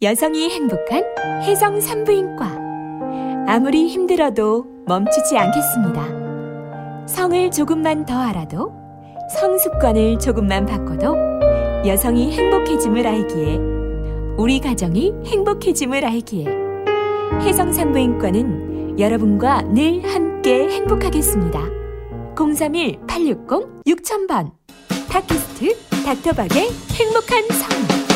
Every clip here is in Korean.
여성이 행복한 혜성 산부인과 아무리 힘들어도 멈추지 않겠습니다. 성을 조금만 더 알아도 성습관을 조금만 바꿔도 여성이 행복해짐을 알기에 우리 가정이 행복해짐을 알기에 혜성 산부인과는 여러분과 늘 함께 행복하겠습니다. 031-860-6000번 팟캐스트 닥터박의 행복한 성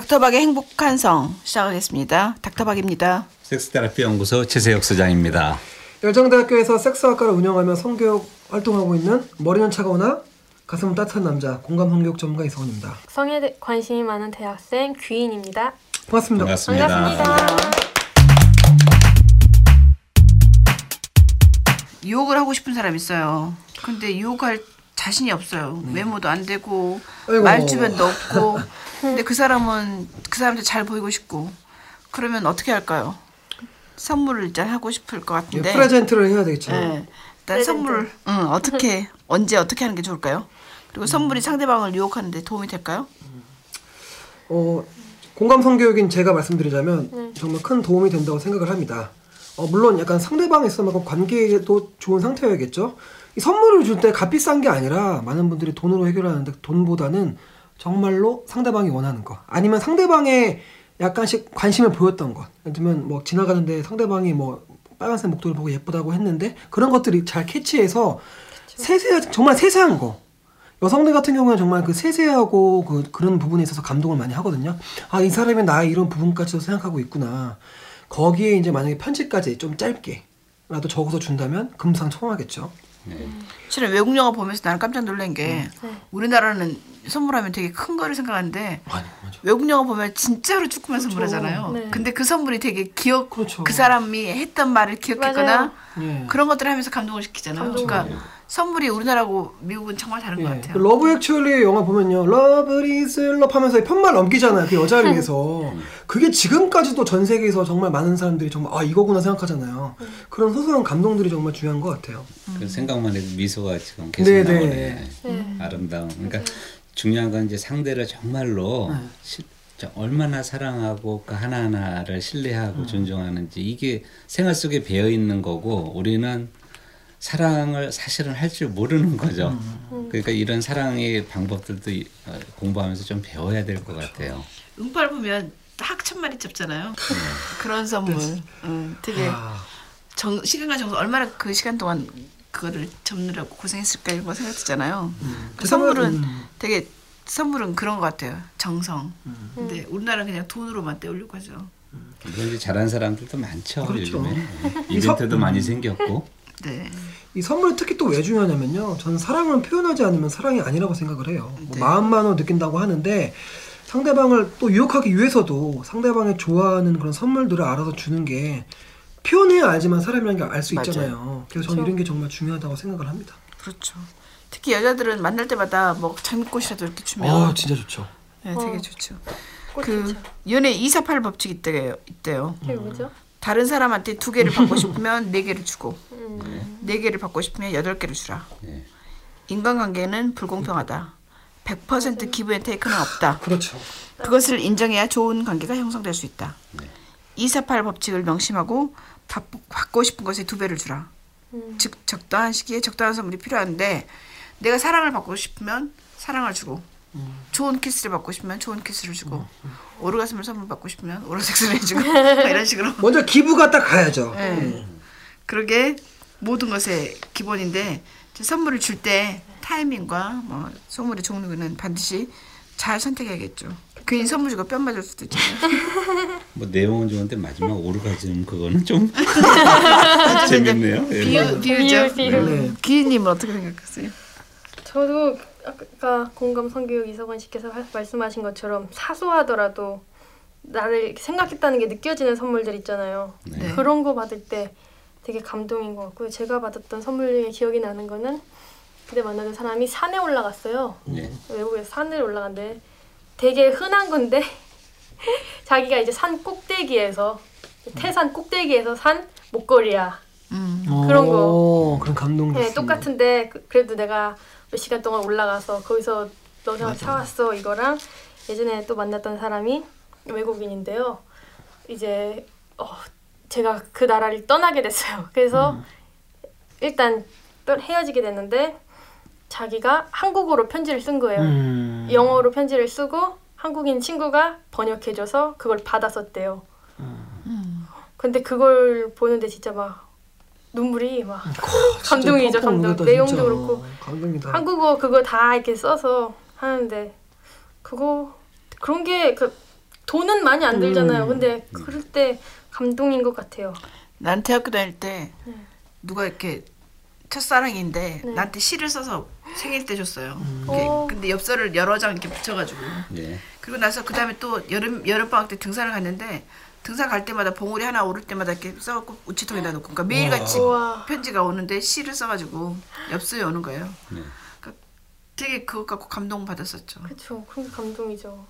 닥터박의 행복한 성 시작하겠습니다. 닥터박입니다. 섹스테라피 연구소 최세혁 소장입니다. 열정대학교에서 섹스학과를 운영하며 성교육 활동하고 있는 머리는 차가우나 가슴은 따뜻한 남자 공감 성교육 전문가 이성훈입니다. 성에 대- 관심이 많은 대학생 귀인입니다. 반갑습니다. 반갑습니다. 반갑습니다. 유혹을 하고 싶은 사람 있어요. 근데 유혹할 자신이 없어요. 외모도 안 되고 아이고. 말주변도 없고. 근데 그 사람은 그 사람한테 잘 보이고 싶고. 그러면 어떻게 할까요? 선물을 일단 하고 싶을 것 예, 같은데. 프레젠트를 해야 되겠죠. 네. 일단 프레젠트. 선물 응, 어떻게 언제 어떻게 하는 게 좋을까요? 그리고 선물이 상대방을 유혹하는데 도움이 될까요? 어, 공감 성교육인 제가 말씀드리자면 정말 큰 도움이 된다고 생각을 합니다. 어, 물론 약간 상대방에 있어서 관계도 좋은 상태여야겠죠. 이 선물을 줄 때 값비싼 게 아니라 많은 분들이 돈으로 해결하는데 돈보다는 정말로 상대방이 원하는 거 아니면 상대방의 약간씩 관심을 보였던 것 들면 뭐 지나가는데 상대방이 뭐 빨간색 목도리 보고 예쁘다고 했는데 그런 것들이 잘 캐치해서 세세한 정말 세세한 거 여성들 같은 경우는 정말 그 세세하고 그 그런 부분에 있어서 감동을 많이 하거든요. 아, 이 사람이 나의 이런 부분까지도 생각하고 있구나. 거기에 이제 만약에 편지까지 좀 짧게라도 적어서 준다면 금상첨화겠죠. 실은 외국 영화 보면서 나는 깜짝 놀란 게 우리나라는 선물하면 되게 큰 거를 생각하는데 아니. 외국 영화 보면 진짜로 조그만 선물하잖아요. 네. 근데 그 선물이 되게 기억 그렇죠. 그 사람이 했던 말을 기억했거나 맞아요. 예. 그런 것들을 하면서 감동을 시키잖아요. 감동을. 그러니까 선물이 우리나라하고 미국은 정말 다른 것 예. 같아요. 그 Love Actually 영화 보면요. love love 하면서 팻말 넘기잖아요. 그 여자를 위해서. 그게 지금까지도 전 세계에서 정말 많은 사람들이 정말 아, 이거구나 생각하잖아요. 그런 소소한 감동들이 정말 중요한 것 같아요. 그 생각만 해도 미소가 지금 계속 네, 나오네. 네. 네. 아름다움. 그러니까 중요한 건 이제 상대를 정말로 네. 시- 얼마나 사랑하고 그 하나하나를 신뢰하고 음. 존중하는지 이게 생활 속에 배어 있는 거고 우리는 사랑을 사실은 할 줄 모르는 거죠. 음. 그러니까 이런 사랑의 방법들도 이- 어, 공부하면서 좀 배워야 될 것 같아요. 응팔 보면 딱 천마리 잡잖아요. 그런 선물. 응, 되게 아, 정, 시간과 정성 얼마나 그 시간 동안 그거를 접느라고 고생했을까 이런 거 생각했잖아요. 그그 선물은 생각- 음. 되게 선물은 그런 것 같아요. 정성. 음. 근데 우리나라는 그냥 돈으로만 때우려고 하죠. 이제 잘하는 사람들도 많죠. 그렇죠. 요즘에 이벤트도 많이 생겼고. 네. 이 선물이 특히 또 왜 중요하냐면요. 저는 사랑을 표현하지 않으면 사랑이 아니라고 생각을 해요. 뭐 네. 마음만으로 느낀다고 하는데 상대방을 또 유혹하기 위해서도 상대방이 좋아하는 그런 선물들을 알아서 주는 게 표현해야 알지만 사람이라는 게 알 수. 있잖아요. 그래서 저는 이런 게 정말 중요하다고 생각을 합니다. 그렇죠. 특히 여자들은 만날 때마다 뭐 장미꽃이라도 이렇게 주면 아 진짜 좋죠. 네, 되게 어. 좋죠. 꽃 그. 연애 248 법칙 있대요. 있대요. 그게 뭐죠? 다른 사람한테 두 개를 받고 싶으면 네 개를 주고 음. 네 개를 받고 싶으면 여덟 개를 주라. 네. 인간관계는 불공평하다. 100% give and take는 없다. 그렇죠. 그것을 인정해야 좋은 관계가 형성될 수 있다. 248 법칙을 명심하고 받, 받고 싶은 것에 두 배를 주라. 음. 즉 적당한 시기에 적당한 선물이 필요한데 내가 사랑을 받고 싶으면 사랑을 주고 좋은 키스를 받고 싶으면 좋은 키스를 주고 오르가슴을 선물 받고 싶으면 오르섹스를 해주고 뭐 이런 식으로 먼저 기부가 딱 가야죠. 네. 그러게 모든 것의 기본인데 선물을 줄 때 타이밍과 뭐 선물의 종류는 반드시 잘 선택해야겠죠. 괜히 선물 주고 뺨 맞을 수도 있잖아요. 뭐 내용은 좋은데 마지막 오르가즘 그거는 좀 재밌네요. 예. 비유, 비유죠. 비유, 비유. 네. 기인님은 어떻게 생각하세요? 저도 아까 공감 성교육 이석원 씨께서 하- 말씀하신 것처럼 사소하더라도 나를 생각했다는 게 느껴지는 선물들 있잖아요. 네. 그런 거 받을 때 되게 감동인 것 같고요. 제가 받았던 선물 중에 기억이 나는 거는 그때 만나던 사람이 산에 올라갔어요. 네. 외국에서 산을 올라갔는데 되게 흔한 건데 자기가 이제 산 꼭대기에서 태산 꼭대기에서 산 목걸이야. 음. 그런 거. 오, 그런 감동도 네. 똑같은데 그- 그래도 내가 몇 시간 동안 올라가서 거기서 너랑 사왔어 이거랑 예전에 또 만났던 사람이 외국인인데요. 이제 어, 제가 그 나라를 떠나게 됐어요. 그래서 일단 또 헤어지게 됐는데 자기가 한국어로 편지를 쓴 거예요. 음. 영어로 편지를 쓰고 한국인 친구가 번역해줘서 그걸 받았었대요. 근데 그걸 보는데 진짜 막 눈물이 막 감동이죠, 펑펑 감동. 내용도 진짜. 그렇고. 감동이다. 한국어 그거 다 이렇게 써서 하는데 그거 그런 게 그 돈은 많이 안 들잖아요. 음. 근데 그럴 때 감동인 것 같아요. 난 대학교 다닐 때 네. 누가 이렇게 첫사랑인데 네. 나한테 시를 써서 생일 때 줬어요. 음. 이렇게 어. 근데 엽서를 여러 장 이렇게 붙여가지고 예. 그리고 나서 그 다음에 또 여름 여름 방학 때 등산을 갔는데 등산 갈 때마다 봉우리 하나 오를 때마다 이렇게 써갖고 우체통에다 놓고 그러니까 매일같이 우와. 편지가 오는데 시를 써가지고 엽서에 오는 거예요. 네. 그러니까 되게 그것 갖고 감동 받았었죠. 그렇죠. 그게 감동이죠.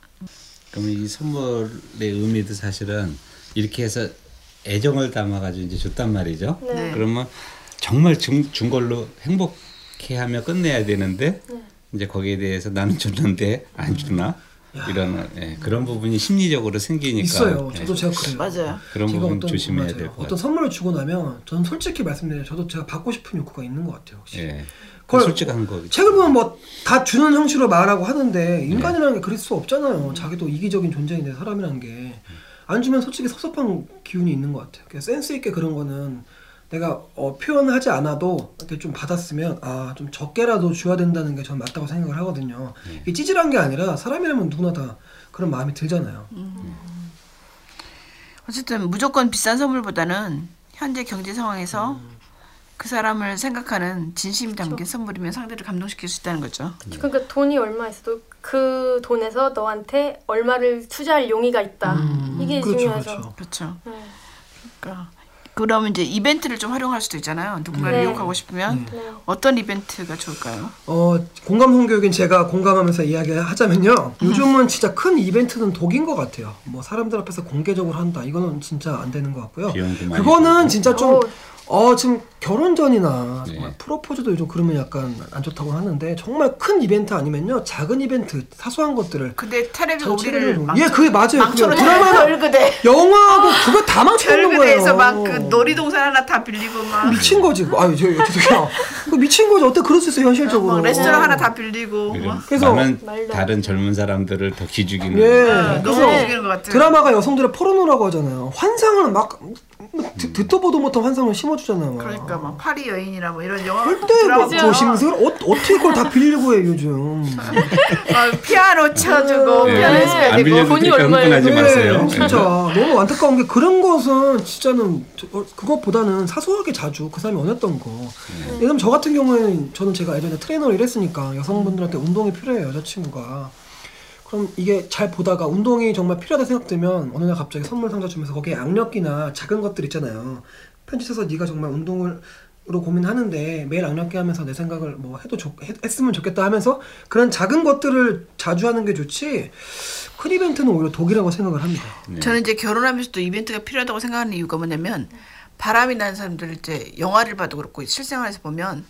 그러면 이 선물의 의미도 사실은 이렇게 해서 애정을 담아가지고 이제 줬단 말이죠. 네. 네. 그러면 정말 준, 준 걸로 행복해하며 끝내야 되는데 네. 이제 거기에 대해서 나는 줬는데 안 주나 이런 예, 그런 부분이 심리적으로 생기니까 있어요. 예, 저도 제가 그래요. 맞아요. 그런 부분 어떤- 조심해야 맞아요. 될것 어떤 같아요. 선물을 주고 나면 저는 솔직히 말씀드려요. 저도 제가 받고 싶은 욕구가 있는 것 같아요. 혹시. 예. 그걸 솔직한 거겠죠. 책을 보면 뭐 다 주는 형식으로 말하고 하는데 인간이라는 게 그럴 수 없잖아요. 자기도 이기적인 존재인데 사람이라는 게 안 주면 솔직히 섭섭한 기운이 있는 것 같아요. 그래서 센스 있게 그런 거는 내가 어, 표현하지 않아도 이렇게 좀 받았으면 아 좀 적게라도 줘야 된다는 게 저는 맞다고 생각을 하거든요. 이게 찌질한 게 아니라 사람이라면 누구나 다 그런 마음이 들잖아요. 어쨌든 무조건 비싼 선물보다는 현재 경제 상황에서 그 사람을 생각하는 진심이 담긴 선물이면 상대를 감동시킬 수 있다는 거죠. 그러니까 돈이 얼마 있어도 그 돈에서 너한테 얼마를 투자할 용의가 있다. 음, 이게 그렇죠, 중요하죠. 그렇죠. 그렇죠. 네. 그러니까 그러면 이제 이벤트를 좀 활용할 수도 있잖아요. 누군가를 네. 유혹하고 싶으면 네. 어떤 이벤트가 좋을까요? 어, 공감 성교육인 제가 공감하면서 이야기하자면요. 요즘은 진짜 큰 이벤트는 독인 것 같아요. 뭐 사람들 앞에서 공개적으로 한다. 이거는 진짜 안 되는 것 같고요. 그거는. 진짜 좀 어. 어, 지금 결혼 전이나 네. 정말 프로포즈도 요즘 그러면 약간 안 좋다고 하는데 정말 큰 이벤트 아니면요. 작은 이벤트, 사소한 것들을 근데 저 우리를 망 예, 그게 맞아요. 그게 드라마나 별그대 영화하고 그거 다 망쳐놓는 거예요. 별그대에서 막그 놀이동산 하나 다 빌리고 막, 미친 거지. 아유, 저 죄송해요. 그 미친 거지. 어떻게 그럴 수 있어요, 현실적으로. 막 레스토랑 하나 다 빌리고 그래서 다른 젊은 사람들을 더 기죽이는 예. 아, 너무 그래서 죽이는 것 같아요. 드라마가 여성들의 포르노라고 하잖아요. 환상을 막 듣, 듣도 보도 못한 환상을 심어 주잖아요. 막. 그러니까 막 파리 여인이라 뭐 이런 영화 절대 뭐 조심스러 어, 어떻게 그걸 다 빌리고 해 요즘. 막 피아노 쳐주고 예. 피아노 안 되고 빌려도 돈이 되니까 얼마예요? 흥분하지 네, 마세요. 진짜 너무 안타까운 게 그런 것은 진짜는 저- 어, 그것보다는 사소하게 자주 그 사람이 원했던 거. 예를 들면 저 같은 경우에는 저는 제가 예전에 트레이너를 일했으니까 여성분들한테 운동이 필요해요 여자친구가. 그럼 이게 잘 보다가 운동이 정말 필요하다 생각되면 어느 날 갑자기 선물 상자 주면서 거기에 악력이나 작은 것들 있잖아요. 편지 써서 네가 정말 운동을 으로 고민하는데 매일 악력기 하면서 내 생각을 뭐 해도 좋, 했, 했으면 좋겠다 하면서 그런 작은 것들을 자주 하는 게 좋지 큰 이벤트는 오히려 독이라고 생각을 합니다. 네. 저는 이제 결혼하면서도 이벤트가 필요하다고 생각하는 이유가 뭐냐면 바람이 나는 사람들 이제 영화를 봐도 그렇고 실생활에서 보면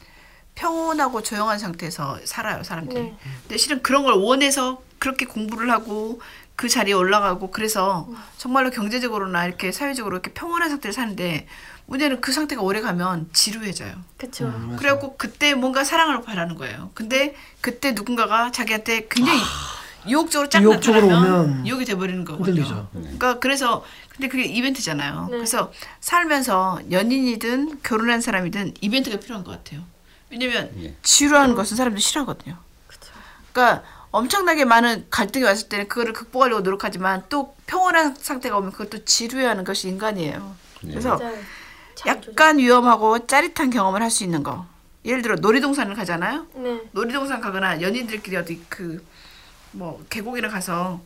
평온하고 조용한 상태에서 살아요 사람들이. 네. 근데 실은 그런 걸 원해서 그렇게 공부를 하고 그 자리에 올라가고 그래서 정말로 경제적으로나 이렇게 사회적으로 이렇게 평온한 상태를 사는데 문제는 그 상태가 오래 가면 지루해져요. 그쵸. 그래갖고 그때 뭔가 사랑을 바라는 거예요. 근데 그때 누군가가 자기한테 굉장히 유혹적으로 쫙 유혹적으로 나타나면 오면 유혹이 돼버리는 거거든요. 흔들리죠. 그러니까 그래서 근데 그게 이벤트잖아요. 네. 그래서 살면서 연인이든 결혼한 사람이든 이벤트가 필요한 것 같아요. 왜냐면 예. 지루한 것은 사람들이 싫어하거든요. 그쵸. 그러니까 엄청나게 많은 갈등이 왔을 때는 그거를 극복하려고 노력하지만 또 평온한 상태가 오면 그것도 지루해하는 것이 인간이에요. 그래서 맞아요. 참 약간 위험하고 짜릿한 경험을 할 수 있는 거. 예를 들어 놀이동산을 가잖아요. 네. 놀이동산 가거나 연인들끼리 어디 그 뭐 계곡이나 가서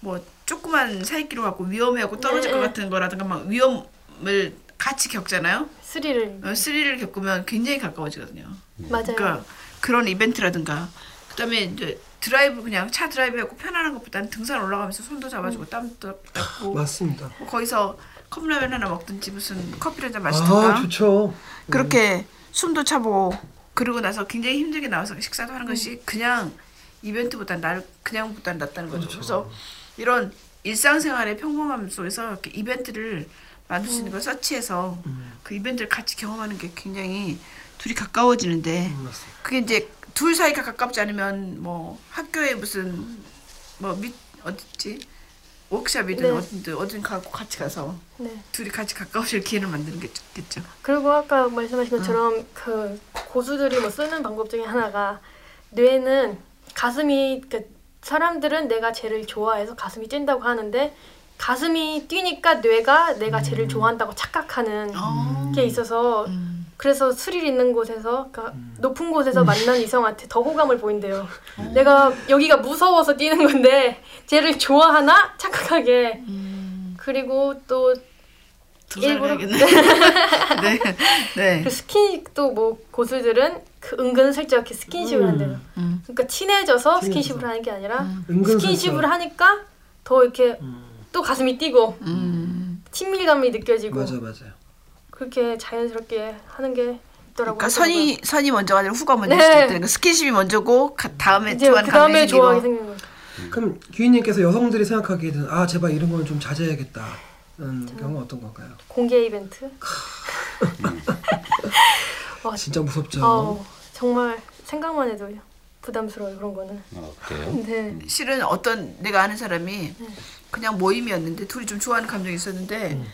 뭐 조그만 사잇길로 갖고 위험해하고 떨어질 네, 것 네. 같은 거라든가 막 위험을 같이 겪잖아요. 스릴을 어, 스릴을 겪으면 굉장히 가까워지거든요. 맞아요. 그러니까 그런 이벤트라든가 그다음에 이제 드라이브 그냥 차 드라이브하고 편안한 것보다는 등산 올라가면서 손도 잡아주고 땀도 닦고 맞습니다. 뭐 거기서 컵라면 하나 먹든지 무슨 커피를 한잔 마시든가. 아 좋죠. 그렇게 숨도 차보고 그러고 나서 굉장히 힘들게 나와서 식사도 하는 것이 그냥 이벤트보다 날 그냥보다 낫다는 거죠. 그래서 이런 일상생활의 평범함 속에서 이렇게 이벤트를 만들 수 있는 걸 서치해서 그 이벤트를 같이 경험하는 게 굉장히 둘이 가까워지는데 음. 그게 이제 둘 사이가 가깝지 않으면 뭐 학교에 무슨 뭐 밑 어딨지 워크샵이든 네. 어딘 어딘 가고 같이 가서 네. 둘이 같이 가까워질 기회를 만드는 게 좋겠죠. 그리고 아까 말씀하신 것처럼 그 고수들이 뭐 쓰는 방법 중에 하나가 뇌는 가슴이 그 사람들은 내가 쟤를 좋아해서 가슴이 뛴다고 하는데 가슴이 뛰니까 뇌가 내가 쟤를 좋아한다고 착각하는 어. 게 있어서 음. 그래서 스릴 있는 곳에서 그러니까 높은 곳에서 만난 이성한테 더 호감을 보인대요. 내가 여기가 무서워서 뛰는 건데 쟤를 좋아하나 착각하게. 그리고 또 일부러- 도전해야겠네. 네, 네. 그 스킨십도 뭐 고수들은 그 은근슬쩍 이렇게 스킨십을 음. 한대요. 음. 그러니까 친해져서. 스킨십을 하는 게 아니라. 스킨십을 하니까 더 이렇게 음. 또 가슴이 뛰고 음. 친밀감이 느껴지고 맞아 맞아요. 그렇게 자연스럽게 하는 게 있더라고요. 그러니까 선이 선이 먼저가 아니라 후가 먼저 네. 있을 때그 스킨십이 먼저고 가- 다음에 이제 좋아하는 그 다음에 좋아하게 생기고. 생기는 거죠. 그럼 규희님께서 여성들이 생각하기에는 아 제발 이런 거는 좀 자제해야겠다. 는 경우 어떤 걸까요? 공개 이벤트. 와, 진짜 무섭죠. 어, 정말 생각만 해도 부담스러워요 그런 거는. 어, 그래요? 네. 실은 어떤 내가 아는 사람이 그냥 모임이었는데 둘이 좀 좋아하는 감정이 있었는데 음.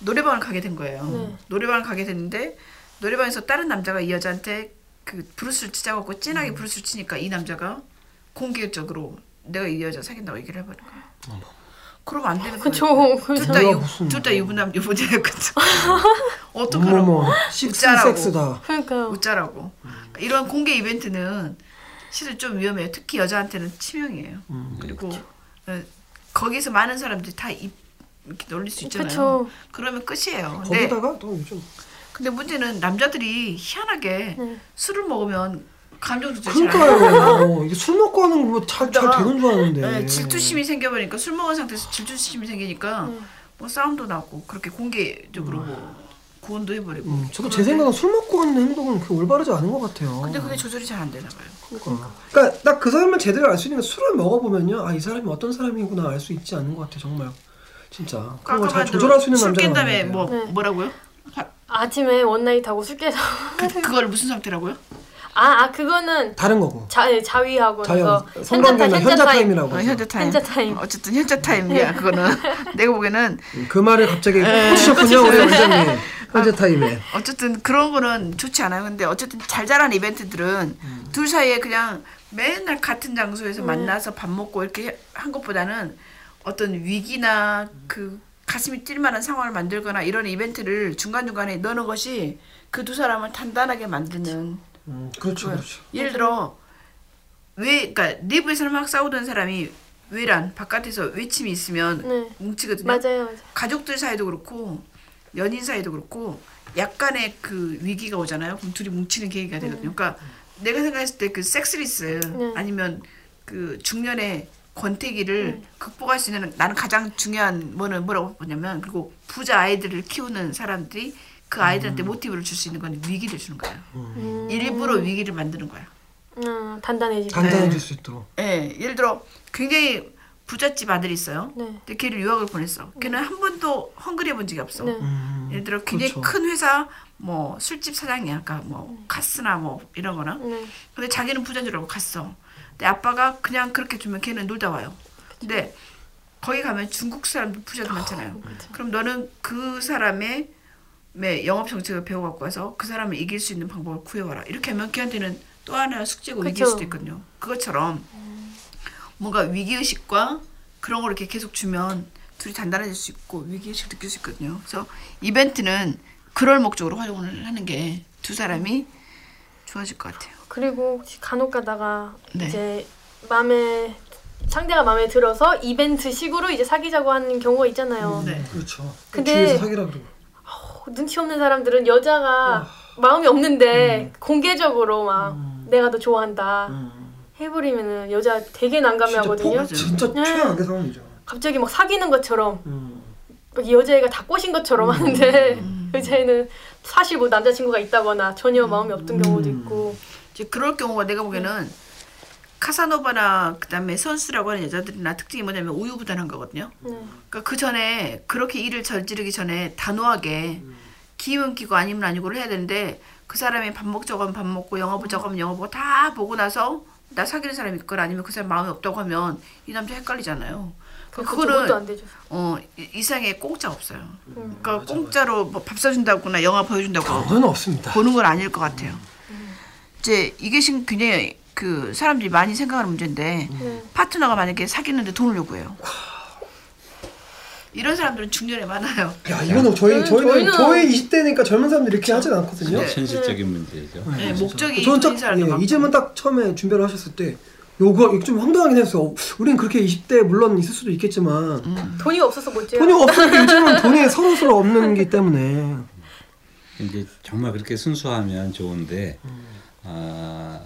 노래방을 가게 된 거예요. 네. 노래방을 가게 됐는데 노래방에서 다른 남자가 이 여자한테 그 브루스를 치자고 음. 진하게 브루스를 치니까 이 남자가 공개적으로 내가 이 여자 사귄다고 얘기를 해버린 거야. 그러면 안 되는 거예요. 그쵸. 그쵸. 둘다 유, 둘다 뭐. 유부남 유부녀였거든. 어떡하라고. 식스 웃자라고. 섹스다. 그러니까요. 웃자라고. 이런 공개 이벤트는 실은 좀 위험해요. 특히 여자한테는 치명이에요. 음. 그리고 어, 거기서 많은 사람들이 다 입, 이렇게 놀릴 수 있잖아요. 그쵸. 그러면 끝이에요. 근데, 거기다가 또 요즘 근데 문제는 남자들이 희한하게 네. 술을 먹으면 감정 조절 그러니까요. 어, 이게 술 먹고 하는 거잘잘 그러다가, 되는 줄 아는데. 네, 질투심이 생겨버리니까 술 먹은 상태에서 질투심이 생기니까 음. 뭐 싸움도 나고 그렇게 공개적으로 뭐 고언도 해버리고. 음, 저도 제 그런데- 생각은 술 먹고 하는 행동은 그 올바르지 않은 것 같아요. 근데 그게 조절이 잘 안 되나 봐요. 그러니까, 그러니까 딱 그 사람을 제대로 알 수 있는 게 술을 먹어보면요, 아 이 사람이 어떤 사람이구나 알 수 있지 않은 것 같아 요 정말. 진짜 그런 걸잘 조절할 수 있는 술 남자가 깬 다음에 많아야 뭐. 네. 뭐라고요? 화- 아침에 one night 하고 술 깨서 그, 그걸 무슨 상태라고요? 아, 아 그거는 다른 거고. 자, 예, 자위하고 성관계나 현자 현자 타임. 타임이라고. 어. 현자 타임. 현자 타임. 어쨌든 현자 타임이야. 그거는 내가 보기에는 그 말을 갑자기 네. 꽂히셨군요 우리 원장님. 현자 타임에. 어쨌든 그런 거는 좋지 않아요. 근데 어쨌든 자잘한 이벤트들은 둘 사이에 그냥 맨날 같은 장소에서 만나서 밥 먹고 이렇게 한 것보다는 어떤 위기나 그 가슴이 뛸 만한 상황을 만들거나 이런 이벤트를 중간중간에 넣는 것이 그 두 사람을 단단하게 만드는 음, 그렇죠, 거예요. 그렇죠. 예를 들어 왜 그러니까 내부에서 막 싸우던 사람이 외란 바깥에서 외침이 있으면 네. 뭉치거든요. 맞아요, 맞아요. 가족들 사이도 그렇고 연인 사이도 그렇고 약간의 그 위기가 오잖아요. 그럼 둘이 뭉치는 계기가 되거든요. 그러니까 내가 생각했을 때 그 섹스리스 네. 아니면 그 중년의 권태기를 극복할 수 있는 나는 가장 중요한 뭐는 뭐라고 보냐면 그리고 부자 아이들을 키우는 사람들이 그 아이들한테 모티브를 줄 수 있는 건 위기를 주는 거예요. 음. 일부러 위기를 만드는 거야. 음, 단단해지고. 단단해질 수 있도록. 예, 예를 들어 굉장히 부잣집 아들이 있어요. 네. 근데 걔를 유학을 보냈어. 걔는 한 번도 헝그리해 본 적이 없어. 네. 음, 예를 들어 굉장히 그렇죠. 큰 회사 뭐 술집 사장이야. 그러니까 뭐 카스나 뭐 이런 거나. 네. 근데 자기는 부자인 줄 알고 갔어. 근데 아빠가 그냥 그렇게 주면 걔는 놀다 와요. 근데 거기 가면 중국 사람들 부자도 많잖아요. 그럼 너는 그 사람의 매 영업 정책을 배워갖고 와서 그 사람을 이길 수 있는 방법을 구해와라. 이렇게 하면 걔한테는 또 하나의 숙제고 위기일 그쵸. 수도 있거든요. 그것처럼 뭔가 위기의식과 그런 걸 이렇게 계속 주면 둘이 단단해질 수 있고 위기의식 느낄 수 있거든요. 그래서 이벤트는 그럴 목적으로 활용을 하는 게 두 사람이 좋아질 것 같아요. 그리고 간혹 가다가 네. 이제 마음에 상대가 마음에 들어서 이벤트 식으로 이제 사귀자고 하는 경우가 있잖아요. 네. 그렇죠. 근데- 사귀라 그러고. 어, 눈치 없는 사람들은 여자가 마음이 없는데 공개적으로 막 내가 더 좋아한다 음. 해버리면은 여자 되게 진짜 난감해하거든요. 맞아요. 진짜 네. 최악의 상황이죠. 갑자기 막 사귀는 것처럼 음. 막 여자애가 다 꼬신 것처럼 하는데 여자애는 사실 뭐 남자친구가 있다거나 전혀 마음이 없던 경우도 있고 그럴 경우가 내가 보기에는 카사노바나 그다음에 선수라고 하는 여자들이나 특징이 뭐냐면 우유부단한 거거든요. 네. 그러니까 그 전에 그렇게 일을 저지르기 전에 단호하게 기면 기고 아니면 아니고를 해야 되는데 그 사람이 밥 먹자고 하면 밥 먹고 영화 보자고 하면 영화 보고 다 보고 나서 나 사귀는 사람이 있거나 아니면 그 사람 마음이 없다고 하면 이 남자 헷갈리잖아요. 그거는. 어 이- 이상의 공짜 없어요. 그러니까 공짜로 뭐 밥 사준다거나 영화 보여준다고 그건 없습니다. 보는 건 아닐 것 같아요. 이제 이게 지금 굉장히 그 사람들이 많이 생각하는 문제인데 네. 파트너가 만약에 사귀는데 돈을 요구해요. 이런 사람들은 중년에 많아요. 야 이거는 저희 저는- 저희는 저희는- 저희 20대니까 젊은 사람들이 이렇게 하진 않거든요. 네. 현실적인 문제죠. 네, 목적이 저는 딱 예. 이제만 딱 처음에 준비를 하셨을 때 요거 이거 좀 황당하긴 했어요. 우린 그렇게 20대 물론 있을 수도 있겠지만 돈이 없어서 못. 돈이 없으니까 요즘은 돈이 서로 서로 없는 게 때문에 이제 정말 그렇게 순수하면 좋은데 아,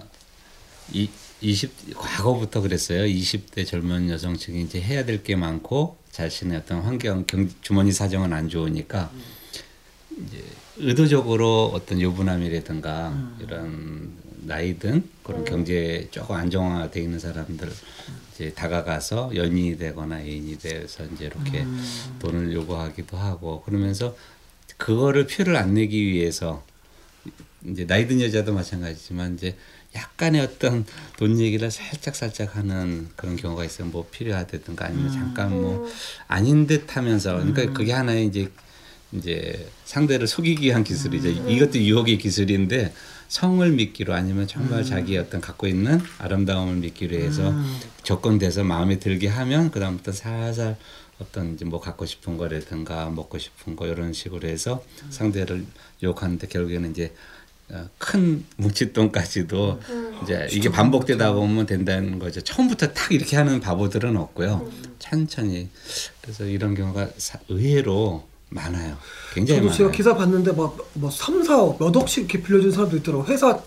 이 20, 과거부터 그랬어요. 20대 젊은 여성층이 이제 해야 될 게 많고 자신의 어떤 환경, 경, 주머니 사정은 안 좋으니까 이제 의도적으로 어떤 유부남이라든가 이런 나이든 그런 경제 조금 안정화돼 있는 사람들 이제 다가가서 연인이 되거나 애인이 돼서 이제 이렇게 돈을 요구하기도 하고 그러면서 그거를 표를 안 내기 위해서 이제 나이 든 여자도 마찬가지지만 이제 약간의 어떤 돈 얘기를 살짝 살짝 하는 그런 경우가 있어요. 뭐 필요하다든가 아니면 잠깐 뭐 아닌 듯 하면서 그러니까 그게 하나의 이제 이제 상대를 속이기 위한 기술이죠. 이것도 유혹의 기술인데 성을 믿기로 아니면 정말 자기의 어떤 갖고 있는 아름다움을 믿기로 해서 접근돼서 마음에 들게 하면 그다음부터 살살 어떤 이제 뭐 갖고 싶은 거라든가 먹고 싶은 거 이런 식으로 해서 상대를 유혹하는데 결국에는 이제 어, 큰 뭉칫돈까지도 이제 이게 반복되다 보면 된다는 거죠. 처음부터 탁 이렇게 하는 바보들은 없고요. 천천히 그래서 이런 경우가 사- 의외로 많아요. 굉장히 저도 많아요. 제가 기사 봤는데 막뭐 3, 4억 몇 억씩 이렇게 빌려준 사람도 있더라고. 회사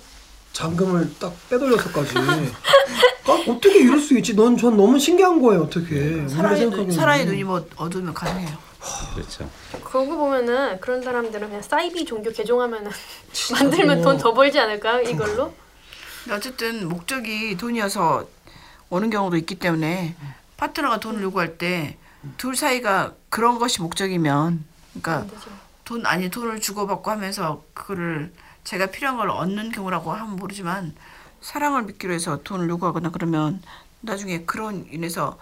잔금을 딱 빼돌려서까지. 아, 어떻게 이럴 수 있지? 넌 전 너무 신기한 거예요. 어떻게? 사람의 눈, 눈이 뭐 어두우면 가능해요. 그렇죠. 그거 보면은 그런 사람들은 그냥 사이비 종교 개종하면은 만들면 돈 더 벌지 않을까 이걸로? 어쨌든 목적이 돈이어서 오는 경우도 있기 때문에 파트너가 돈을 요구할 때 둘 사이가 그런 것이 목적이면 그러니까. 돈 아니 돈을 주고받고 하면서 그거를 제가 필요한 걸 얻는 경우라고 하면 모르지만 사랑을 믿기로 해서 돈을 요구하거나 그러면 나중에 그런 인해서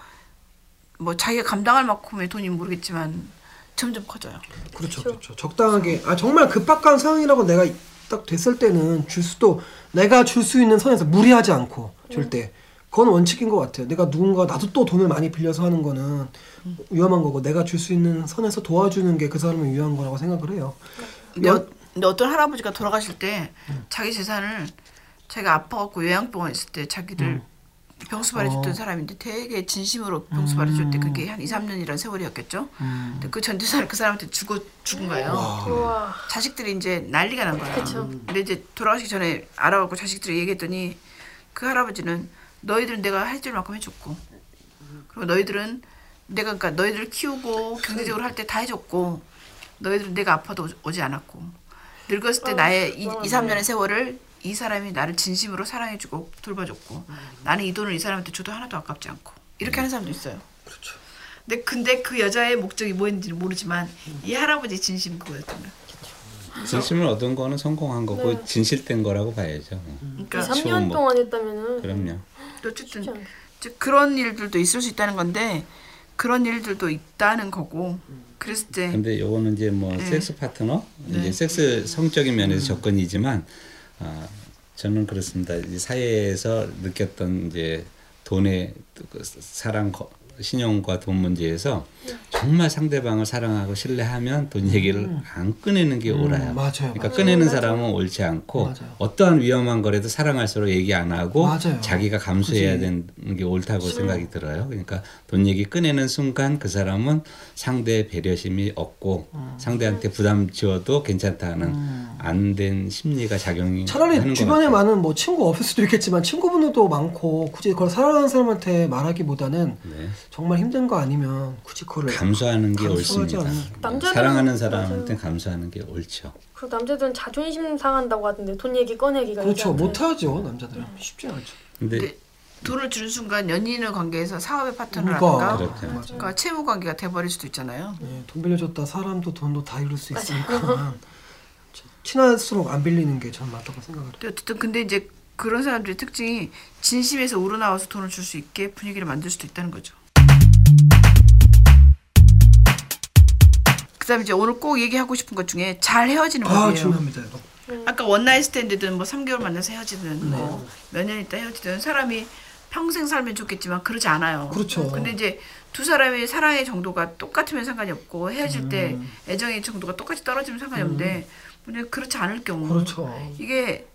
뭐 자기가 감당할 만큼의 돈이 모르겠지만 점점 커져요. 그렇죠, 그렇죠. 적당하게 아 정말 급박한 상황이라고 내가 딱 됐을 때는 줄 수도 내가 줄 수 있는 선에서 무리하지 않고 줄 때. 그건 원칙인 것 같아요. 내가 누군가 나도 또 돈을 많이 빌려서 하는 거는 위험한 거고 내가 줄 수 있는 선에서 도와주는 게 그 사람을 위한 거라고 생각을 해요. 근데, 어, 근데 어떤 할아버지가 돌아가실 때 자기 재산을 자기가 아파갖고 요양병원 있을 때 자기를 병수 발해줬던 사람인데 되게 진심으로 병수 발해줬대 그게 한 2, 3년이라는 세월이었겠죠. 근데 그 전재산을 그 사람한테 주고 죽은 거예요. 우와. 자식들이 이제 난리가 난 거야. 그쵸. 근데 이제 돌아가시기 전에 알아갖고 자식들이 얘기했더니 그 할아버지는 너희들은 내가 할 줄 만큼 해줬고 그리고 너희들은 내가 그러니까 너희들 키우고 경제적으로 할 때 다 해줬고 너희들은 내가 아파도 오지- 오지 않았고 늙었을 때 나의 이, 2, 3년의 세월을 이 사람이 나를 진심으로 사랑해주고 돌봐줬고 나는 이 돈을 이 사람한테 줘도 하나도 아깝지 않고 이렇게 하는 사람도 있어요. 그렇죠. 근데 근데 그 여자의 목적이 뭐였는지는 모르지만 이 할아버지 진심 그거였던 거야. 진심을 얻은 거는 성공한 거고 네. 진실된 거라고 봐야죠. 그러니까 2, 지금 3년 뭐- 동안 했다면은 그럼요. 어쨌든 그런 일들도 있을 수 있다는 건데 그런 일들도 있다는 거고 그랬을 때 근데 요거는 이제 뭐 네. 섹스 파트너 네. 이제 섹스 성적인 면에서 접근이지만 아 저는 그렇습니다. 이 사회에서 느꼈던 이제 돈의 그 사랑 거- 신용과 돈 문제에서 정말 상대방을 사랑하고 신뢰하면 돈 얘기를 안 꺼내는 게 옳아요. 음, 맞아요, 그러니까 맞아요. 꺼내는 사람은 옳지 않고 맞아요. 어떠한 위험한 거라도 사랑할수록 얘기 안 하고 맞아요. 자기가 감수해야 그치. 되는 게 옳다고 생각이 들어요. 그러니까 돈 얘기 꺼내는 순간 그 사람은 상대의 배려심이 없고 음. 상대한테 부담 지어도 괜찮다는 안 된 심리가 작용이 차라리 주변에. 많은 뭐 친구 없을 수도 있겠지만 친구분들도 많고 굳이 그걸 사랑하는 사람한테 말하기보다는 네. 정말 힘든 거 아니면 굳이 그걸 감수하는 게 옳습니다. 남자들은- 사랑하는 사람한테 맞아요. 감수하는 게 옳죠. 그리고 남자들은 자존심 상한다고 하던데 돈 얘기 꺼내기가 그렇죠 돼요. 못하죠 남자들은 쉽지 않죠. 근데 근데 돈을 주는 순간 연인의 관계에서 사업의 파트너라든가 그러니까. 그렇죠. 그러니까 채무 관계가 돼버릴 수도 있잖아요. 네, 돈 빌려줬다 사람도 돈도 다 잃을 수 있으니까 친할수록 안 빌리는 게 저는 맞다고 생각을 해요. 어쨌든 근데 이제 그런 사람들의 특징이 진심에서 우러나와서 돈을 줄 수 있게 분위기를 만들 수도 있다는 거죠. 그다음에 이제 오늘 꼭 얘기하고 싶은 것 중에 잘 헤어지는 아 법이에요. 중요합니다 이거. 아까 one night stand든 뭐 3개월 만나서 헤어지든 뭐몇 년 있다 헤어지든 사람이 평생 살면 좋겠지만 그러지 않아요. 그렇죠. 근데 이제 두 사람의 사랑의 정도가 똑같으면 상관이 없고 헤어질 때 음. 애정의 정도가 똑같이 떨어지면 상관이 없는데 만약 그렇지 않을 경우 그렇죠. 이게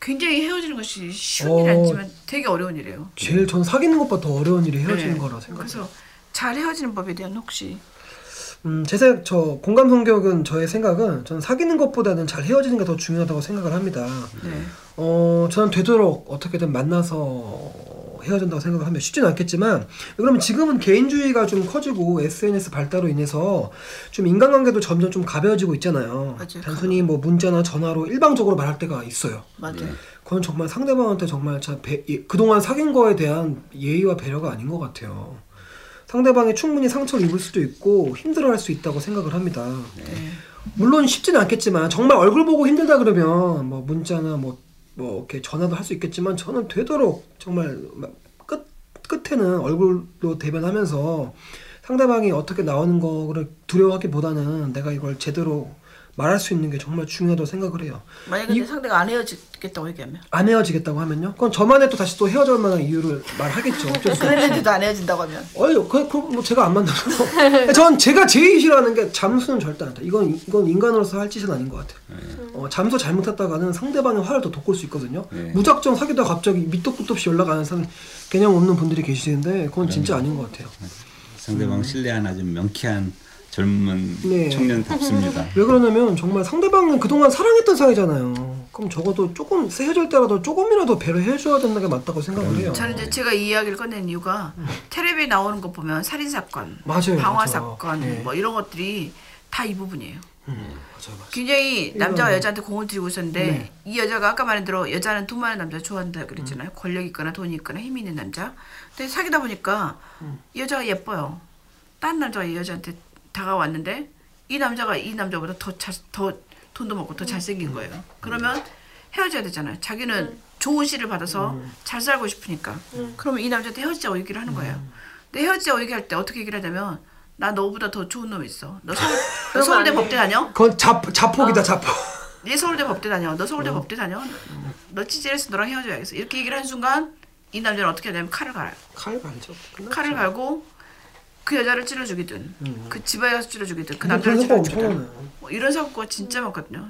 굉장히 헤어지는 것이 쉬운 일이 어. 아니지만 되게 어려운 일이에요. 제일 전 사귀는 것보다 더 어려운 일이 헤어지는 네. 거라 생각해요. 그래서 잘 헤어지는 법에 대한 혹시 음, 제 생, 저 공감 성격은 저의 생각은 전 사귀는 것보다는 잘 헤어지는 게 더 중요하다고 생각을 합니다. 네. 어, 저는 되도록 어떻게든 만나서 헤어진다고 생각을 하면 쉽진 않겠지만 그러면 지금은 개인주의가 좀 커지고 SNS 발달로 인해서 좀 인간관계도 점점 좀 가벼워지고 있잖아요. 맞아요. 단순히 뭐 문자나 전화로 일방적으로 말할 때가 있어요. 맞아요. 그건 정말 상대방한테 정말 참 배- 예, 그동안 사귄 거에 대한 예의와 배려가 아닌 것 같아요. 상대방이 충분히 상처를 입을 수도 있고 힘들어할 수 있다고 생각을 합니다. 네. 물론 쉽지는 않겠지만 정말 얼굴 보고 힘들다 그러면 뭐 문자나 뭐, 뭐 이렇게 전화도 할 수 있겠지만 저는 되도록 정말 막끝 끝에는 얼굴로 대변하면서 상대방이 어떻게 나오는 거를 두려워하기보다는 내가 이걸 제대로 말할 수 있는 게 정말 중요하다고 생각을 해요. 만약에 근데 상대가 안 헤어지겠다고 얘기하면 안 헤어지겠다고 하면요? 그건 저만의 또 다시 또 헤어질 만한 이유를 말하겠죠. 그랬는데도 안 헤어진다고 하면 어이, 그, 그, 뭐, 제가 안 만나서. 전 제가 제일 싫어하는 게 잠수는 절대 안 돼. 이건, 이건 인간으로서 할 짓은 아닌 것 같아요. 어, 잠수 잘못했다가는 상대방의 화를 더 돋굴 수 있거든요. 네. 무작정 사귀다가 갑자기 밑도 끝도 없이 연락 안 하는 사람, 개념 없는 분들이 계시는데, 그건 진짜 아닌 것 같아요. 상대방 신뢰 하나 좀 명쾌한 젊은 네. 청년답습니다. 왜 그러냐면, 정말 상대방은 그동안 사랑했던 사이잖아요. 그럼 적어도 조금, 헤어질 때라도 조금이라도 배려해줘야 되는 게 맞다고 생각을 해요. 저는 이제 제가 이 이야기를 꺼낸 이유가 텔레비에 나오는 거 보면 살인 사건, 맞아요, 방화. 사건 네. 뭐 이런 것들이 다 이 부분이에요. 음, 맞아요, 맞아요. 굉장히 남자가 이거는- 여자한테 공을 들이고 있었는데 네. 이 여자가 아까 말한 대로 여자는 돈 많은 남자 좋아한다 그랬잖아요. 음. 권력 있거나 돈 있거나 힘 있는 남자. 근데 사귀다 보니까 음. 이 여자가 예뻐요. 딴 남자가 이 여자한테 다가왔는데 이 남자가 이 남자보다 더, 잘, 더 돈도 많고 더 잘생긴 거예요. 그러면 헤어져야 되잖아요. 자기는 좋은 씨를 받아서 음. 잘 살고 싶으니까. 그러면 이 남자한테 헤어지자고 얘기를 하는 거예요. 근데 헤어지자고 얘기할 때 어떻게 얘기를 하냐면 나 너보다 더 좋은 놈 있어. 너, 서울, 너 서울대. 법대 다녀? 그건 자, 자폭이다, 자폭. 얘 서울대 법대 다녀. 너 서울대 법대 다녀. 너 찌질해서 너랑 헤어져야겠어. 이렇게 얘기를 한 순간 이 남자는 어떻게 하냐면 칼을 갈아요. 칼 갈죠. 끝났죠. 칼을 갈고 그 여자를 찔러 죽이든 그 집에 가서 찔러 죽이든 그 남자를 찔러 거 죽이든. 뭐 이런 사고가 진짜 많거든요.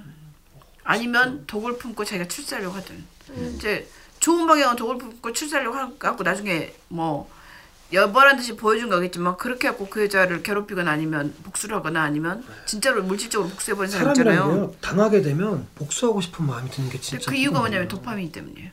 아니면 독을 품고 자기가 출세하려고 하든 이제 좋은 방향은 독을 품고 출세하려고 하고 나중에 뭐 여벌한 듯이 보여준 거겠지만 그렇게 해갖고 그 여자를 괴롭히거나 아니면 복수를 하거나 아니면 진짜로 물질적으로 복수해버린 사람 있잖아요. 당하게 되면 복수하고 싶은 마음이 드는 게 진짜 그 이유가. 뭐냐면 도파민 때문이에요.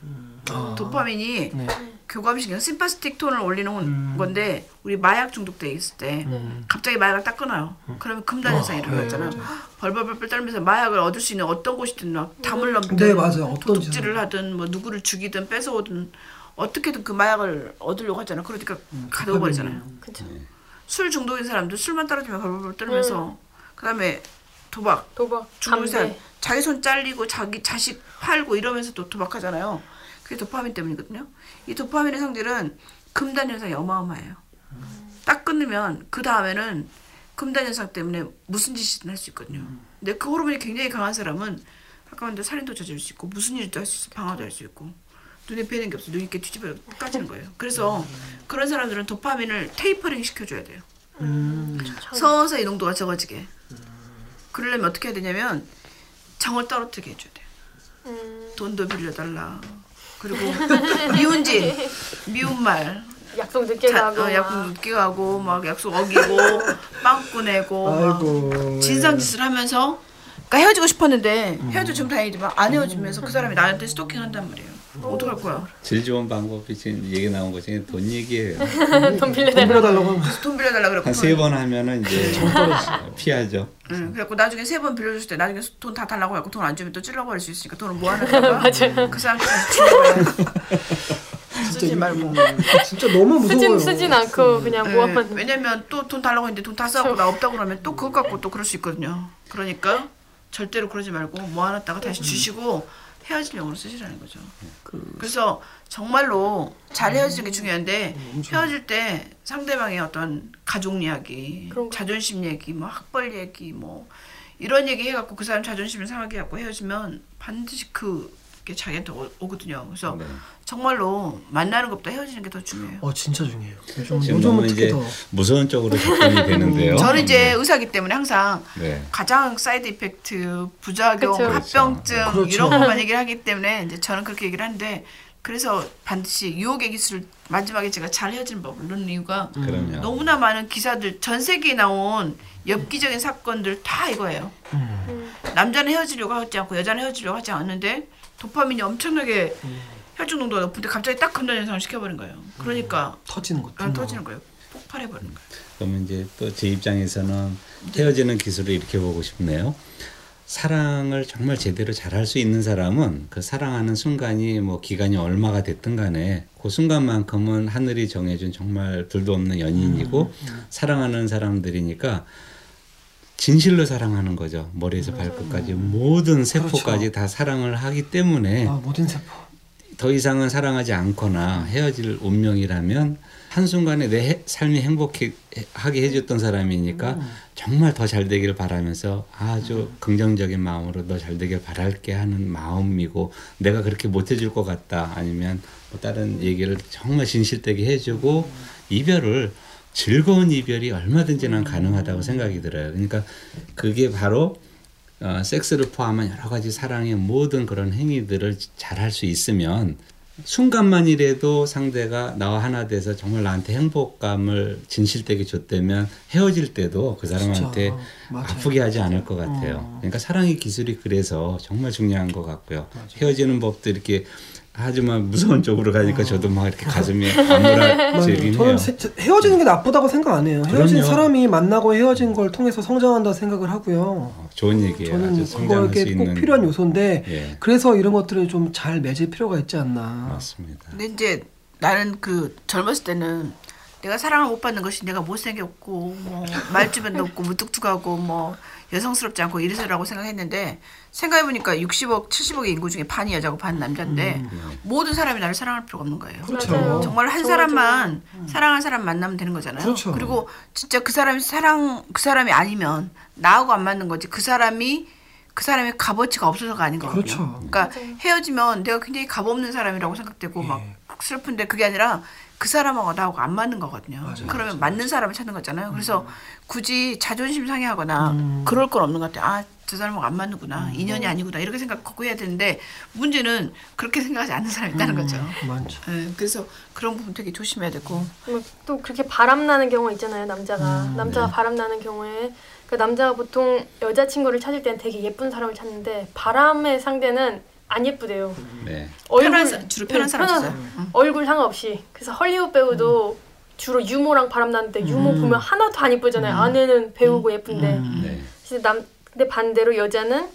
아. 도파민이 네. 교감신경, 심파스틱 톤을 올리는 음. 건데 우리 마약 중독돼 있을 때 음. 갑자기 마약을 딱 끊어요. 그러면 금단 현상이 어, 일어나잖아요. 네, 벌벌벌벌 떨면서 마약을 얻을 수 있는 어떤 곳이든 막 담을 넘든 네, 맞아요. 어떤 도둑질을 하든 뭐 누구를 죽이든 뺏어오든 어떻게든 그 마약을 얻으려고 하잖아요. 그러니까 음, 가둬버리잖아요. 그쵸. 술 중독인 사람도 술만 떨어지면 벌벌벌 떨면서 그다음에 도박 도박, 중독인. 자기 손 잘리고 자기 자식 팔고 이러면서 또 도박하잖아요. 그게 도파민 때문이거든요. 이 도파민의 성질은 금단 현상이 어마어마해요. 딱 끊으면 그 다음에는 금단 현상 때문에 무슨 짓이든 할 수 있거든요. 근데 그 호르몬이 굉장히 강한 사람은 아까 말한 살인도 저지를 수 있고 무슨 일도 할 수 있어 방어도 할 수 있고 눈에 뵈는 게 없어 눈이 이렇게 뒤집어 까지는 거예요. 그래서 그런 사람들은 도파민을 테이퍼링 시켜줘야 돼요. 음. 서서히 농도가 적어지게. 그러려면 어떻게 해야 되냐면 정을 떨어뜨리게 해줘야 돼요. 음, 돈도 빌려달라. 그리고 미운짓, 미운 말, 약속 늦게 자, 가고. 어, 막. 약속 늦게 가고 막 약속 어기고 빵꾸 내고 막 아이고. 진상 짓을 하면서 그러니까 헤어지고 싶었는데 헤어져 좀 다행이지만 안 헤어지면서 그 사람이 나한테 스토킹한단 말이에요. 어떡할 거야? 제일 좋은 방법이 지금 얘기 나온 것 중에 돈 얘기예요. 돈돈 빌려달라고. 하면 돈 빌려달라 그랬고 한세 번 하면은 이제 피하죠. 응, 그래갖고 나중에 세 번 빌려줬을 때 나중에 돈 다 달라고 해갖고 돈 안 주면 또 찔러버릴 수 있으니까 돈을 모아놨다가 그 사람한테 다시 주는 거야. 쓰지 말고. 진짜 너무 무서워요. 쓰진 쓰진 않고 그냥 네, 모아만 왜냐면 또 돈 달라고 했는데 돈 다 써갖고 나 없다고 그러면 또 그거 갖고 또 그럴 수 있거든요. 그러니까 절대로 그러지 말고 모아놨다가 다시 주시고 헤어질 용으로 쓰시라는 거죠. 그 래서 정말로 잘 헤어지는 게 중요한데 헤어질 때 상대방의 어떤 가족 이야기, 그런 거. 자존심 얘기, 뭐 학벌 얘기, 뭐 이런 얘기 해갖고 그 사람 자존심을 상하게 갖고 헤어지면 반드시 그 게 자기한테 오, 오거든요. 그래서 네. 정말로 만나는 것보다 헤어지는 게 더 중요해요. 어 진짜 중요해요. 요즘 이제 더. 무서운 쪽으로 접근이 되는데요. 저는 이제 의사기 때문에 항상 네. 가장 side effect, 부작용, 그쵸. 합병증 그렇죠. 이런 것만 얘기를 하기 때문에 이제 저는 그렇게 얘기를 하는데 그래서 반드시 유혹의 기술을 마지막에 제가 잘 헤어지는 법을 넣는 이유가 그럼요. 너무나 많은 기사들 전 세계에 나온 엽기적인 사건들 다 이거예요. 남자는 헤어지려고 하지 않고 여자는 헤어지려고 하지 않는데 도파민이 엄청나게 혈중 농도가 높은데 갑자기 딱 금전 현상을 시켜버린 거예요. 그러니까 터지는 것도. 아, 터지는 거예요. 폭발해버리는 거예요. 그러면 이제 또 제 입장에서는 헤어지는 기술을 이렇게 보고 싶네요. 사랑을 정말 제대로 잘할 수 있는 사람은 그 사랑하는 순간이 뭐 기간이 얼마가 됐든 간에 그 순간만큼은 하늘이 정해준 정말 둘도 없는 연인이고 사랑하는 사람들이니까 진실로 사랑하는 거죠. 머리에서 발끝까지 모든 세포까지 다 사랑을 하기 때문에 아 모든 세포. 더 이상은 사랑하지 않거나 헤어질 운명이라면 한순간에 내 해- 삶이 행복하게 해줬던 사람이니까 정말 더 잘 되길 바라면서 아주 긍정적인 마음으로 너 잘 되길 바랄게 하는 마음이고 내가 그렇게 못 해줄 것 같다 아니면 뭐 다른 얘기를 정말 진실되게 해주고 이별을 즐거운 이별이 얼마든지 난 가능하다고 생각이 들어요. 그러니까 그게 바로 어, 섹스를 포함한 여러 가지 사랑의 모든 그런 행위들을 잘 할 수 있으면 순간만이라도 상대가 나와 하나 돼서 정말 나한테 행복감을 진실되게 줬다면 헤어질 때도 그 사람한테 맞아요. 아프게 하지 않을 것 같아요. 그러니까 사랑의 기술이 그래서 정말 중요한 것 같고요. 헤어지는 법도 이렇게 하지만 무서운 쪽으로 가니까 저도 막 이렇게 가슴이 암울해지긴 해요. 저는 세- 헤어지는 게 나쁘다고 생각 안 해요. 헤어진 그럼요. 사람이 만나고 헤어진 걸 통해서 성장한다 생각을 하고요. 어, 좋은 얘기예요. 저는 아주 그거 성장할 수 이게 꼭 있는 필요한 요소인데 예. 그래서 이런 것들을 좀 잘 맺을 필요가 있지 않나. 맞습니다. 근데 이제 나는 그 젊었을 때는 내가 사랑을 못 받는 것이 내가 못생겼고 뭐 말주변도 없고 무뚝뚝하고 뭐 여성스럽지 않고 이래서라고 생각했는데 생각해보니까 60억 70억의 인구 중에 반이 여자고 반 남자인데 모든 사람이 나를 사랑할 필요가 없는 거예요. 그렇죠. 맞아요. 정말 한 사람만 사랑한 사람 만나면 되는 거잖아요. 그렇죠. 리고 진짜 그 사람이 사랑 그 사람이 아니면 나하고 안 맞는 거지. 그 사람이 그 사람의 값어치가 없어서가 아닌 거거든요. 그렇죠. 그러니까 헤어지면 내가 굉장히 값 없는 사람이라고 생각되고 막 슬픈데 그게 아니라 그 사람하고 나하고 안 맞는 거거든요. 그러면 맞는 사람을 찾는 거잖아요. 그래서 굳이 자존심 상해하거나 그럴 건 없는 것 같아요. 아, 저 사람하고 안 맞는구나. 인연이 아니구나. 이렇게 생각하고 해야 되는데 문제는 그렇게 생각하지 않는 사람이 있다는 거죠. 많죠. 예, 그래서 그런 부분 되게 조심해야 되고. 뭐또 그렇게 바람 나는 경우가 있잖아요 남자가 음, 남자가 네. 바람 나는 경우에 그 남자가 보통 여자친구를 찾을 때는 되게 예쁜 사람을 찾는데 바람의 상대는 안 예쁘대요 네. 편한 사- 주로 편한 사람 찾아요. 응. 얼굴 상관없이 그래서 헐리우드 배우도 주로 유모랑 바람 나는데 유모 보면 하나도 안 예쁘잖아요 아내는 배우고 예쁜데 네. 그래서 남 근데 반대로 여자는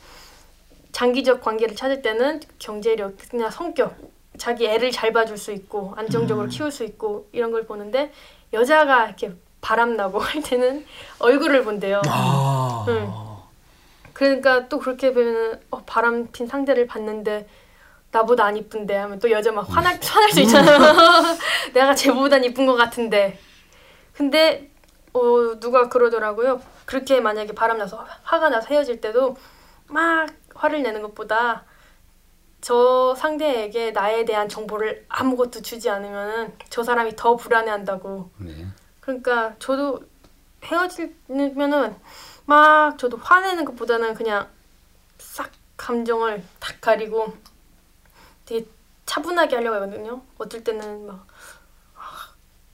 장기적 관계를 찾을 때는 경제력, 그냥 성격, 자기 애를 잘 봐줄 수 있고 안정적으로 키울 수 있고 이런 걸 보는데 여자가 이렇게 바람나고 할 때는 얼굴을 본대요. 아. 응. 그러니까 또 그렇게 보면 어, 바람 핀 상대를 봤는데 나보다 안 이쁜데 하면 또 여자 막 화날 화날 수 있잖아요. 내가 쟤보단 이쁜 것 같은데. 근데 어 누가 그러더라고요. 그렇게 만약에 바람 나서 화가 나서 헤어질 때도 막 화를 내는 것보다 저 상대에게 나에 대한 정보를 아무것도 주지 않으면은 저 사람이 더 불안해한다고. 네. 그러니까 저도 헤어지면은 막 저도 화내는 것보다는 그냥 싹 감정을 다 가리고 되게 차분하게 하려고 하거든요. 어떨 때는 막 아,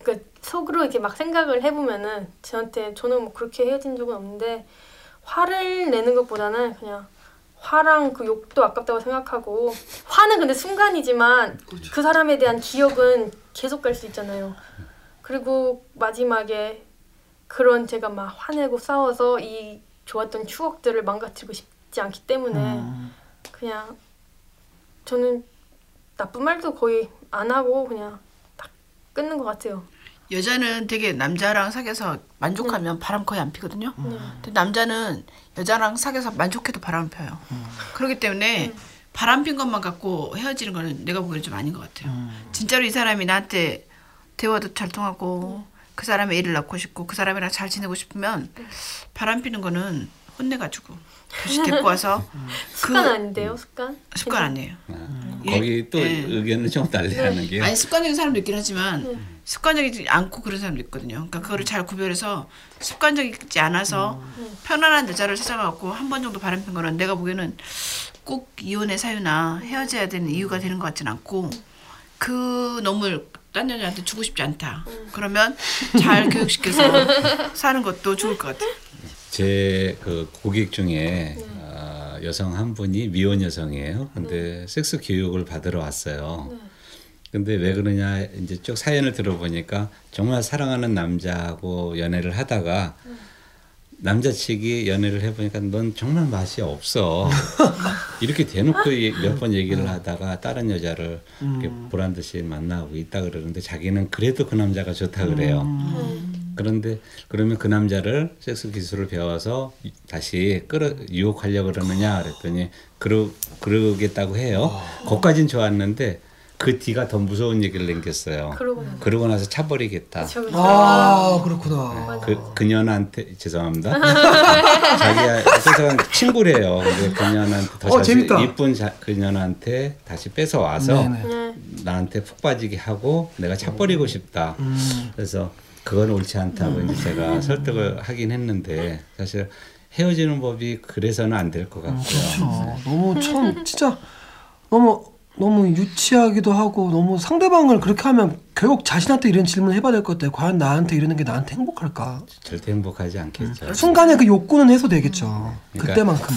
그러니까 속으로 이렇게 막 생각을 해보면은 저한테 저는 뭐 그렇게 헤어진 적은 없는데 화를 내는 것보다는 그냥 화랑 그 욕도 아깝다고 생각하고 화는 근데 순간이지만 그 사람에 대한 기억은 계속 갈 수 있잖아요. 그리고 마지막에 그런 제가 막 화내고 싸워서 이 좋았던 추억들을 망가뜨리고 싶지 않기 때문에 그냥 저는 나쁜 말도 거의 안 하고 그냥 딱 끊는 것 같아요. 여자는 되게 남자랑 사귀어서 만족하면 바람 거의 안 피거든요. 근데 남자는 여자랑 사귀어서 만족해도 바람 펴요. 그렇기 때문에 바람 핀 것만 갖고 헤어지는 거는 내가 보기에는 좀 아닌 것 같아요. 진짜로 이 사람이 나한테 대화도 잘 통하고 그 사람의 애를 낳고 싶고 그 사람이랑 잘 지내고 싶으면 바람 피는 거는 혼내가지고 다시 데리고 와서 습관 그 아닌데요, 습관? 습관 아니에요. 아, 거기 또 예. 의견을 좀 달리 하는 게요. 아니 습관적인 사람도 있긴 하지만 습관적이지 않고 그런 사람도 있거든요. 그러니까 그거를 잘 구별해서 습관적이지 않아서 편안한 여자를 찾아가고 한 번 정도 바람 핀 거는 내가 보기에는 꼭 이혼의 사유나 헤어져야 되는 이유가 되는 것 같지는 않고 그 놈을 딴 여자한테 주고 싶지 않다. 그러면 잘 교육시켜서 사는 것도 좋을 것 같아요. 제 그 고객 중에 아, 여성 한 분이 미혼 여성이에요. 근데 섹스 교육을 받으러 왔어요. 근데 왜 그러냐 이제 쭉 사연을 들어보니까 정말 사랑하는 남자하고 연애를 하다가 남자 측이 연애를 해보니까 넌 정말 맛이 없어. 이렇게 대놓고 몇 번 얘기를 하다가 다른 여자를 이렇게 보란 듯이 만나고 있다 그러는데 자기는 그래도 그 남자가 좋다 그래요. 그런데 그러면 그 남자를 섹스 기술을 배워서 다시 끌어 유혹하려고 그러느냐 그랬더니 그러 그러겠다고 해요. 거기까진 좋았는데 그 뒤가 더 무서운 얘기를 남겼어요. 그러고 나서. 그러고 나서 차버리겠다. 저아 그렇구나. 그 그녀한테 죄송합니다. 자기야 뺏어간 친구래요. 근데 그녀한테 더 어. 이쁜 자, 그녀한테 다시 뺏어 와서 네네. 네. 나한테 푹 빠지게 하고 내가 차버리고 싶다. 음. 그래서 그건 옳지 않다고 이제 제가 설득을 하긴 했는데 사실 헤어지는 법이 그래서는 안 될 것 같고요. 그렇죠. 너무 참 진짜 너무 너무 유치하기도 하고 너무 상대방을 그렇게 하면 결국 자신한테 이런 질문을 해봐야 될 것 같아요. 과연 나한테 이러는 게 나한테 행복할까? 절대 행복하지 않겠죠. 순간에 그 욕구는 해소되겠죠. 그러니까 그때만큼.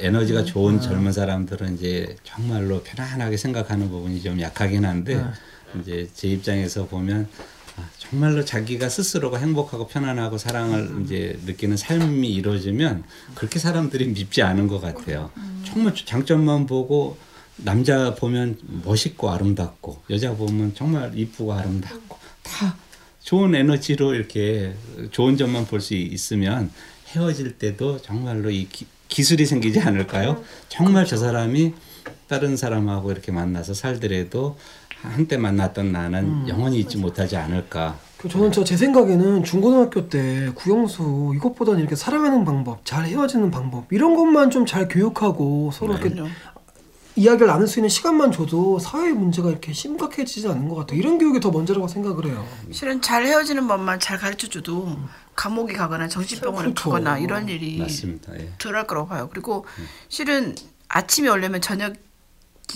에너지가 좋은 젊은 사람들은 이제 정말로 편안하게 생각하는 부분이 좀 약하긴 한데 이제 제 입장에서 보면 아, 정말로 자기가 스스로가 행복하고 편안하고 사랑을 이제 느끼는 삶이 이루어지면 그렇게 사람들이 밉지 않은 것 같아요. 정말 장점만 보고 남자 보면 멋있고 아름답고 여자 보면 정말 이쁘고 아름답고 다 좋은 에너지로 이렇게 좋은 점만 볼 수 있으면 헤어질 때도 정말로 이 기, 기술이 생기지 않을까요? 정말 저 사람이 다른 사람하고 이렇게 만나서 살더라도 한때 만났던 나는 영원히 잊지 못하지 않을까. 그 저는 저 제 생각에는 중고등학교 때 구영수 이것보다는 이렇게 사랑하는 방법, 잘 헤어지는 방법 이런 것만 좀 잘 교육하고 서로 이렇게 그럼요. 이야기를 나눌 수 있는 시간만 줘도 사회 문제가 이렇게 심각해지지 않는 것 같아요. 이런 교육이 더 먼저라고 생각을 해요. 실은 잘 헤어지는 법만 잘 가르쳐줘도 감옥에 가거나 정신병원에 그렇죠. 가거나 이런 일이 맞습니다. 예. 덜할 거라고 봐요. 그리고 실은 아침이 오려면 저녁이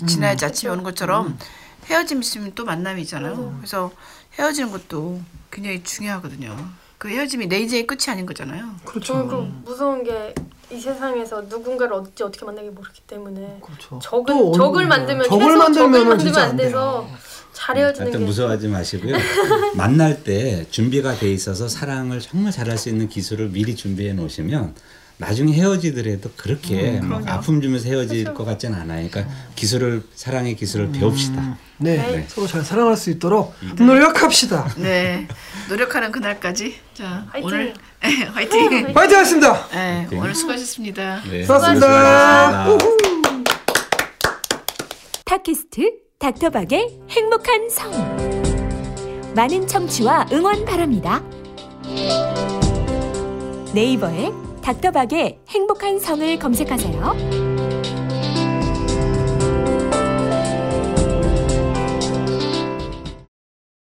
지나야지 아침이 오는 것처럼 헤어짐 있으면 또 만남이잖아요. 그래서 헤어지는 것도 굉장히 중요하거든요. 그 헤어짐이 내 인생의 끝이 아닌 거잖아요. 그렇죠. 저는 그 무서운 게 이 세상에서 누군가를 어찌 어떻게 만나게 모르기 때문에 그렇죠. 적을 또 적을 만들면 적을 최소 적을 만들면 안안 돼서 돼요. 잘 헤어지는 하여튼 게 무서워하지 마시고요. 만날 때 준비가 돼 있어서 사랑을 정말 잘할 수 있는 기술을 미리 준비해 놓으시면 나중에 헤어지더라도 그렇게 막 아픔 주면서 헤어질 것 같지는 않아요. 그러니까 기술을 사랑의 기술을 배웁시다. 네, 네. 서로 잘 사랑할 수 있도록 노력합시다. 네. 노력하는 그날까지. 자, 화이팅! 오늘 네, 화이팅. 화이팅 하겠습니다. 네, 오늘 수고하셨습니다. 네, 수고하셨습니다. 수고하셨습니다. 팟캐스트 닥터박의 행복한 성 많은 청취와 응원 바랍니다. 네이버에 닥터박의 행복한 성을 검색하세요.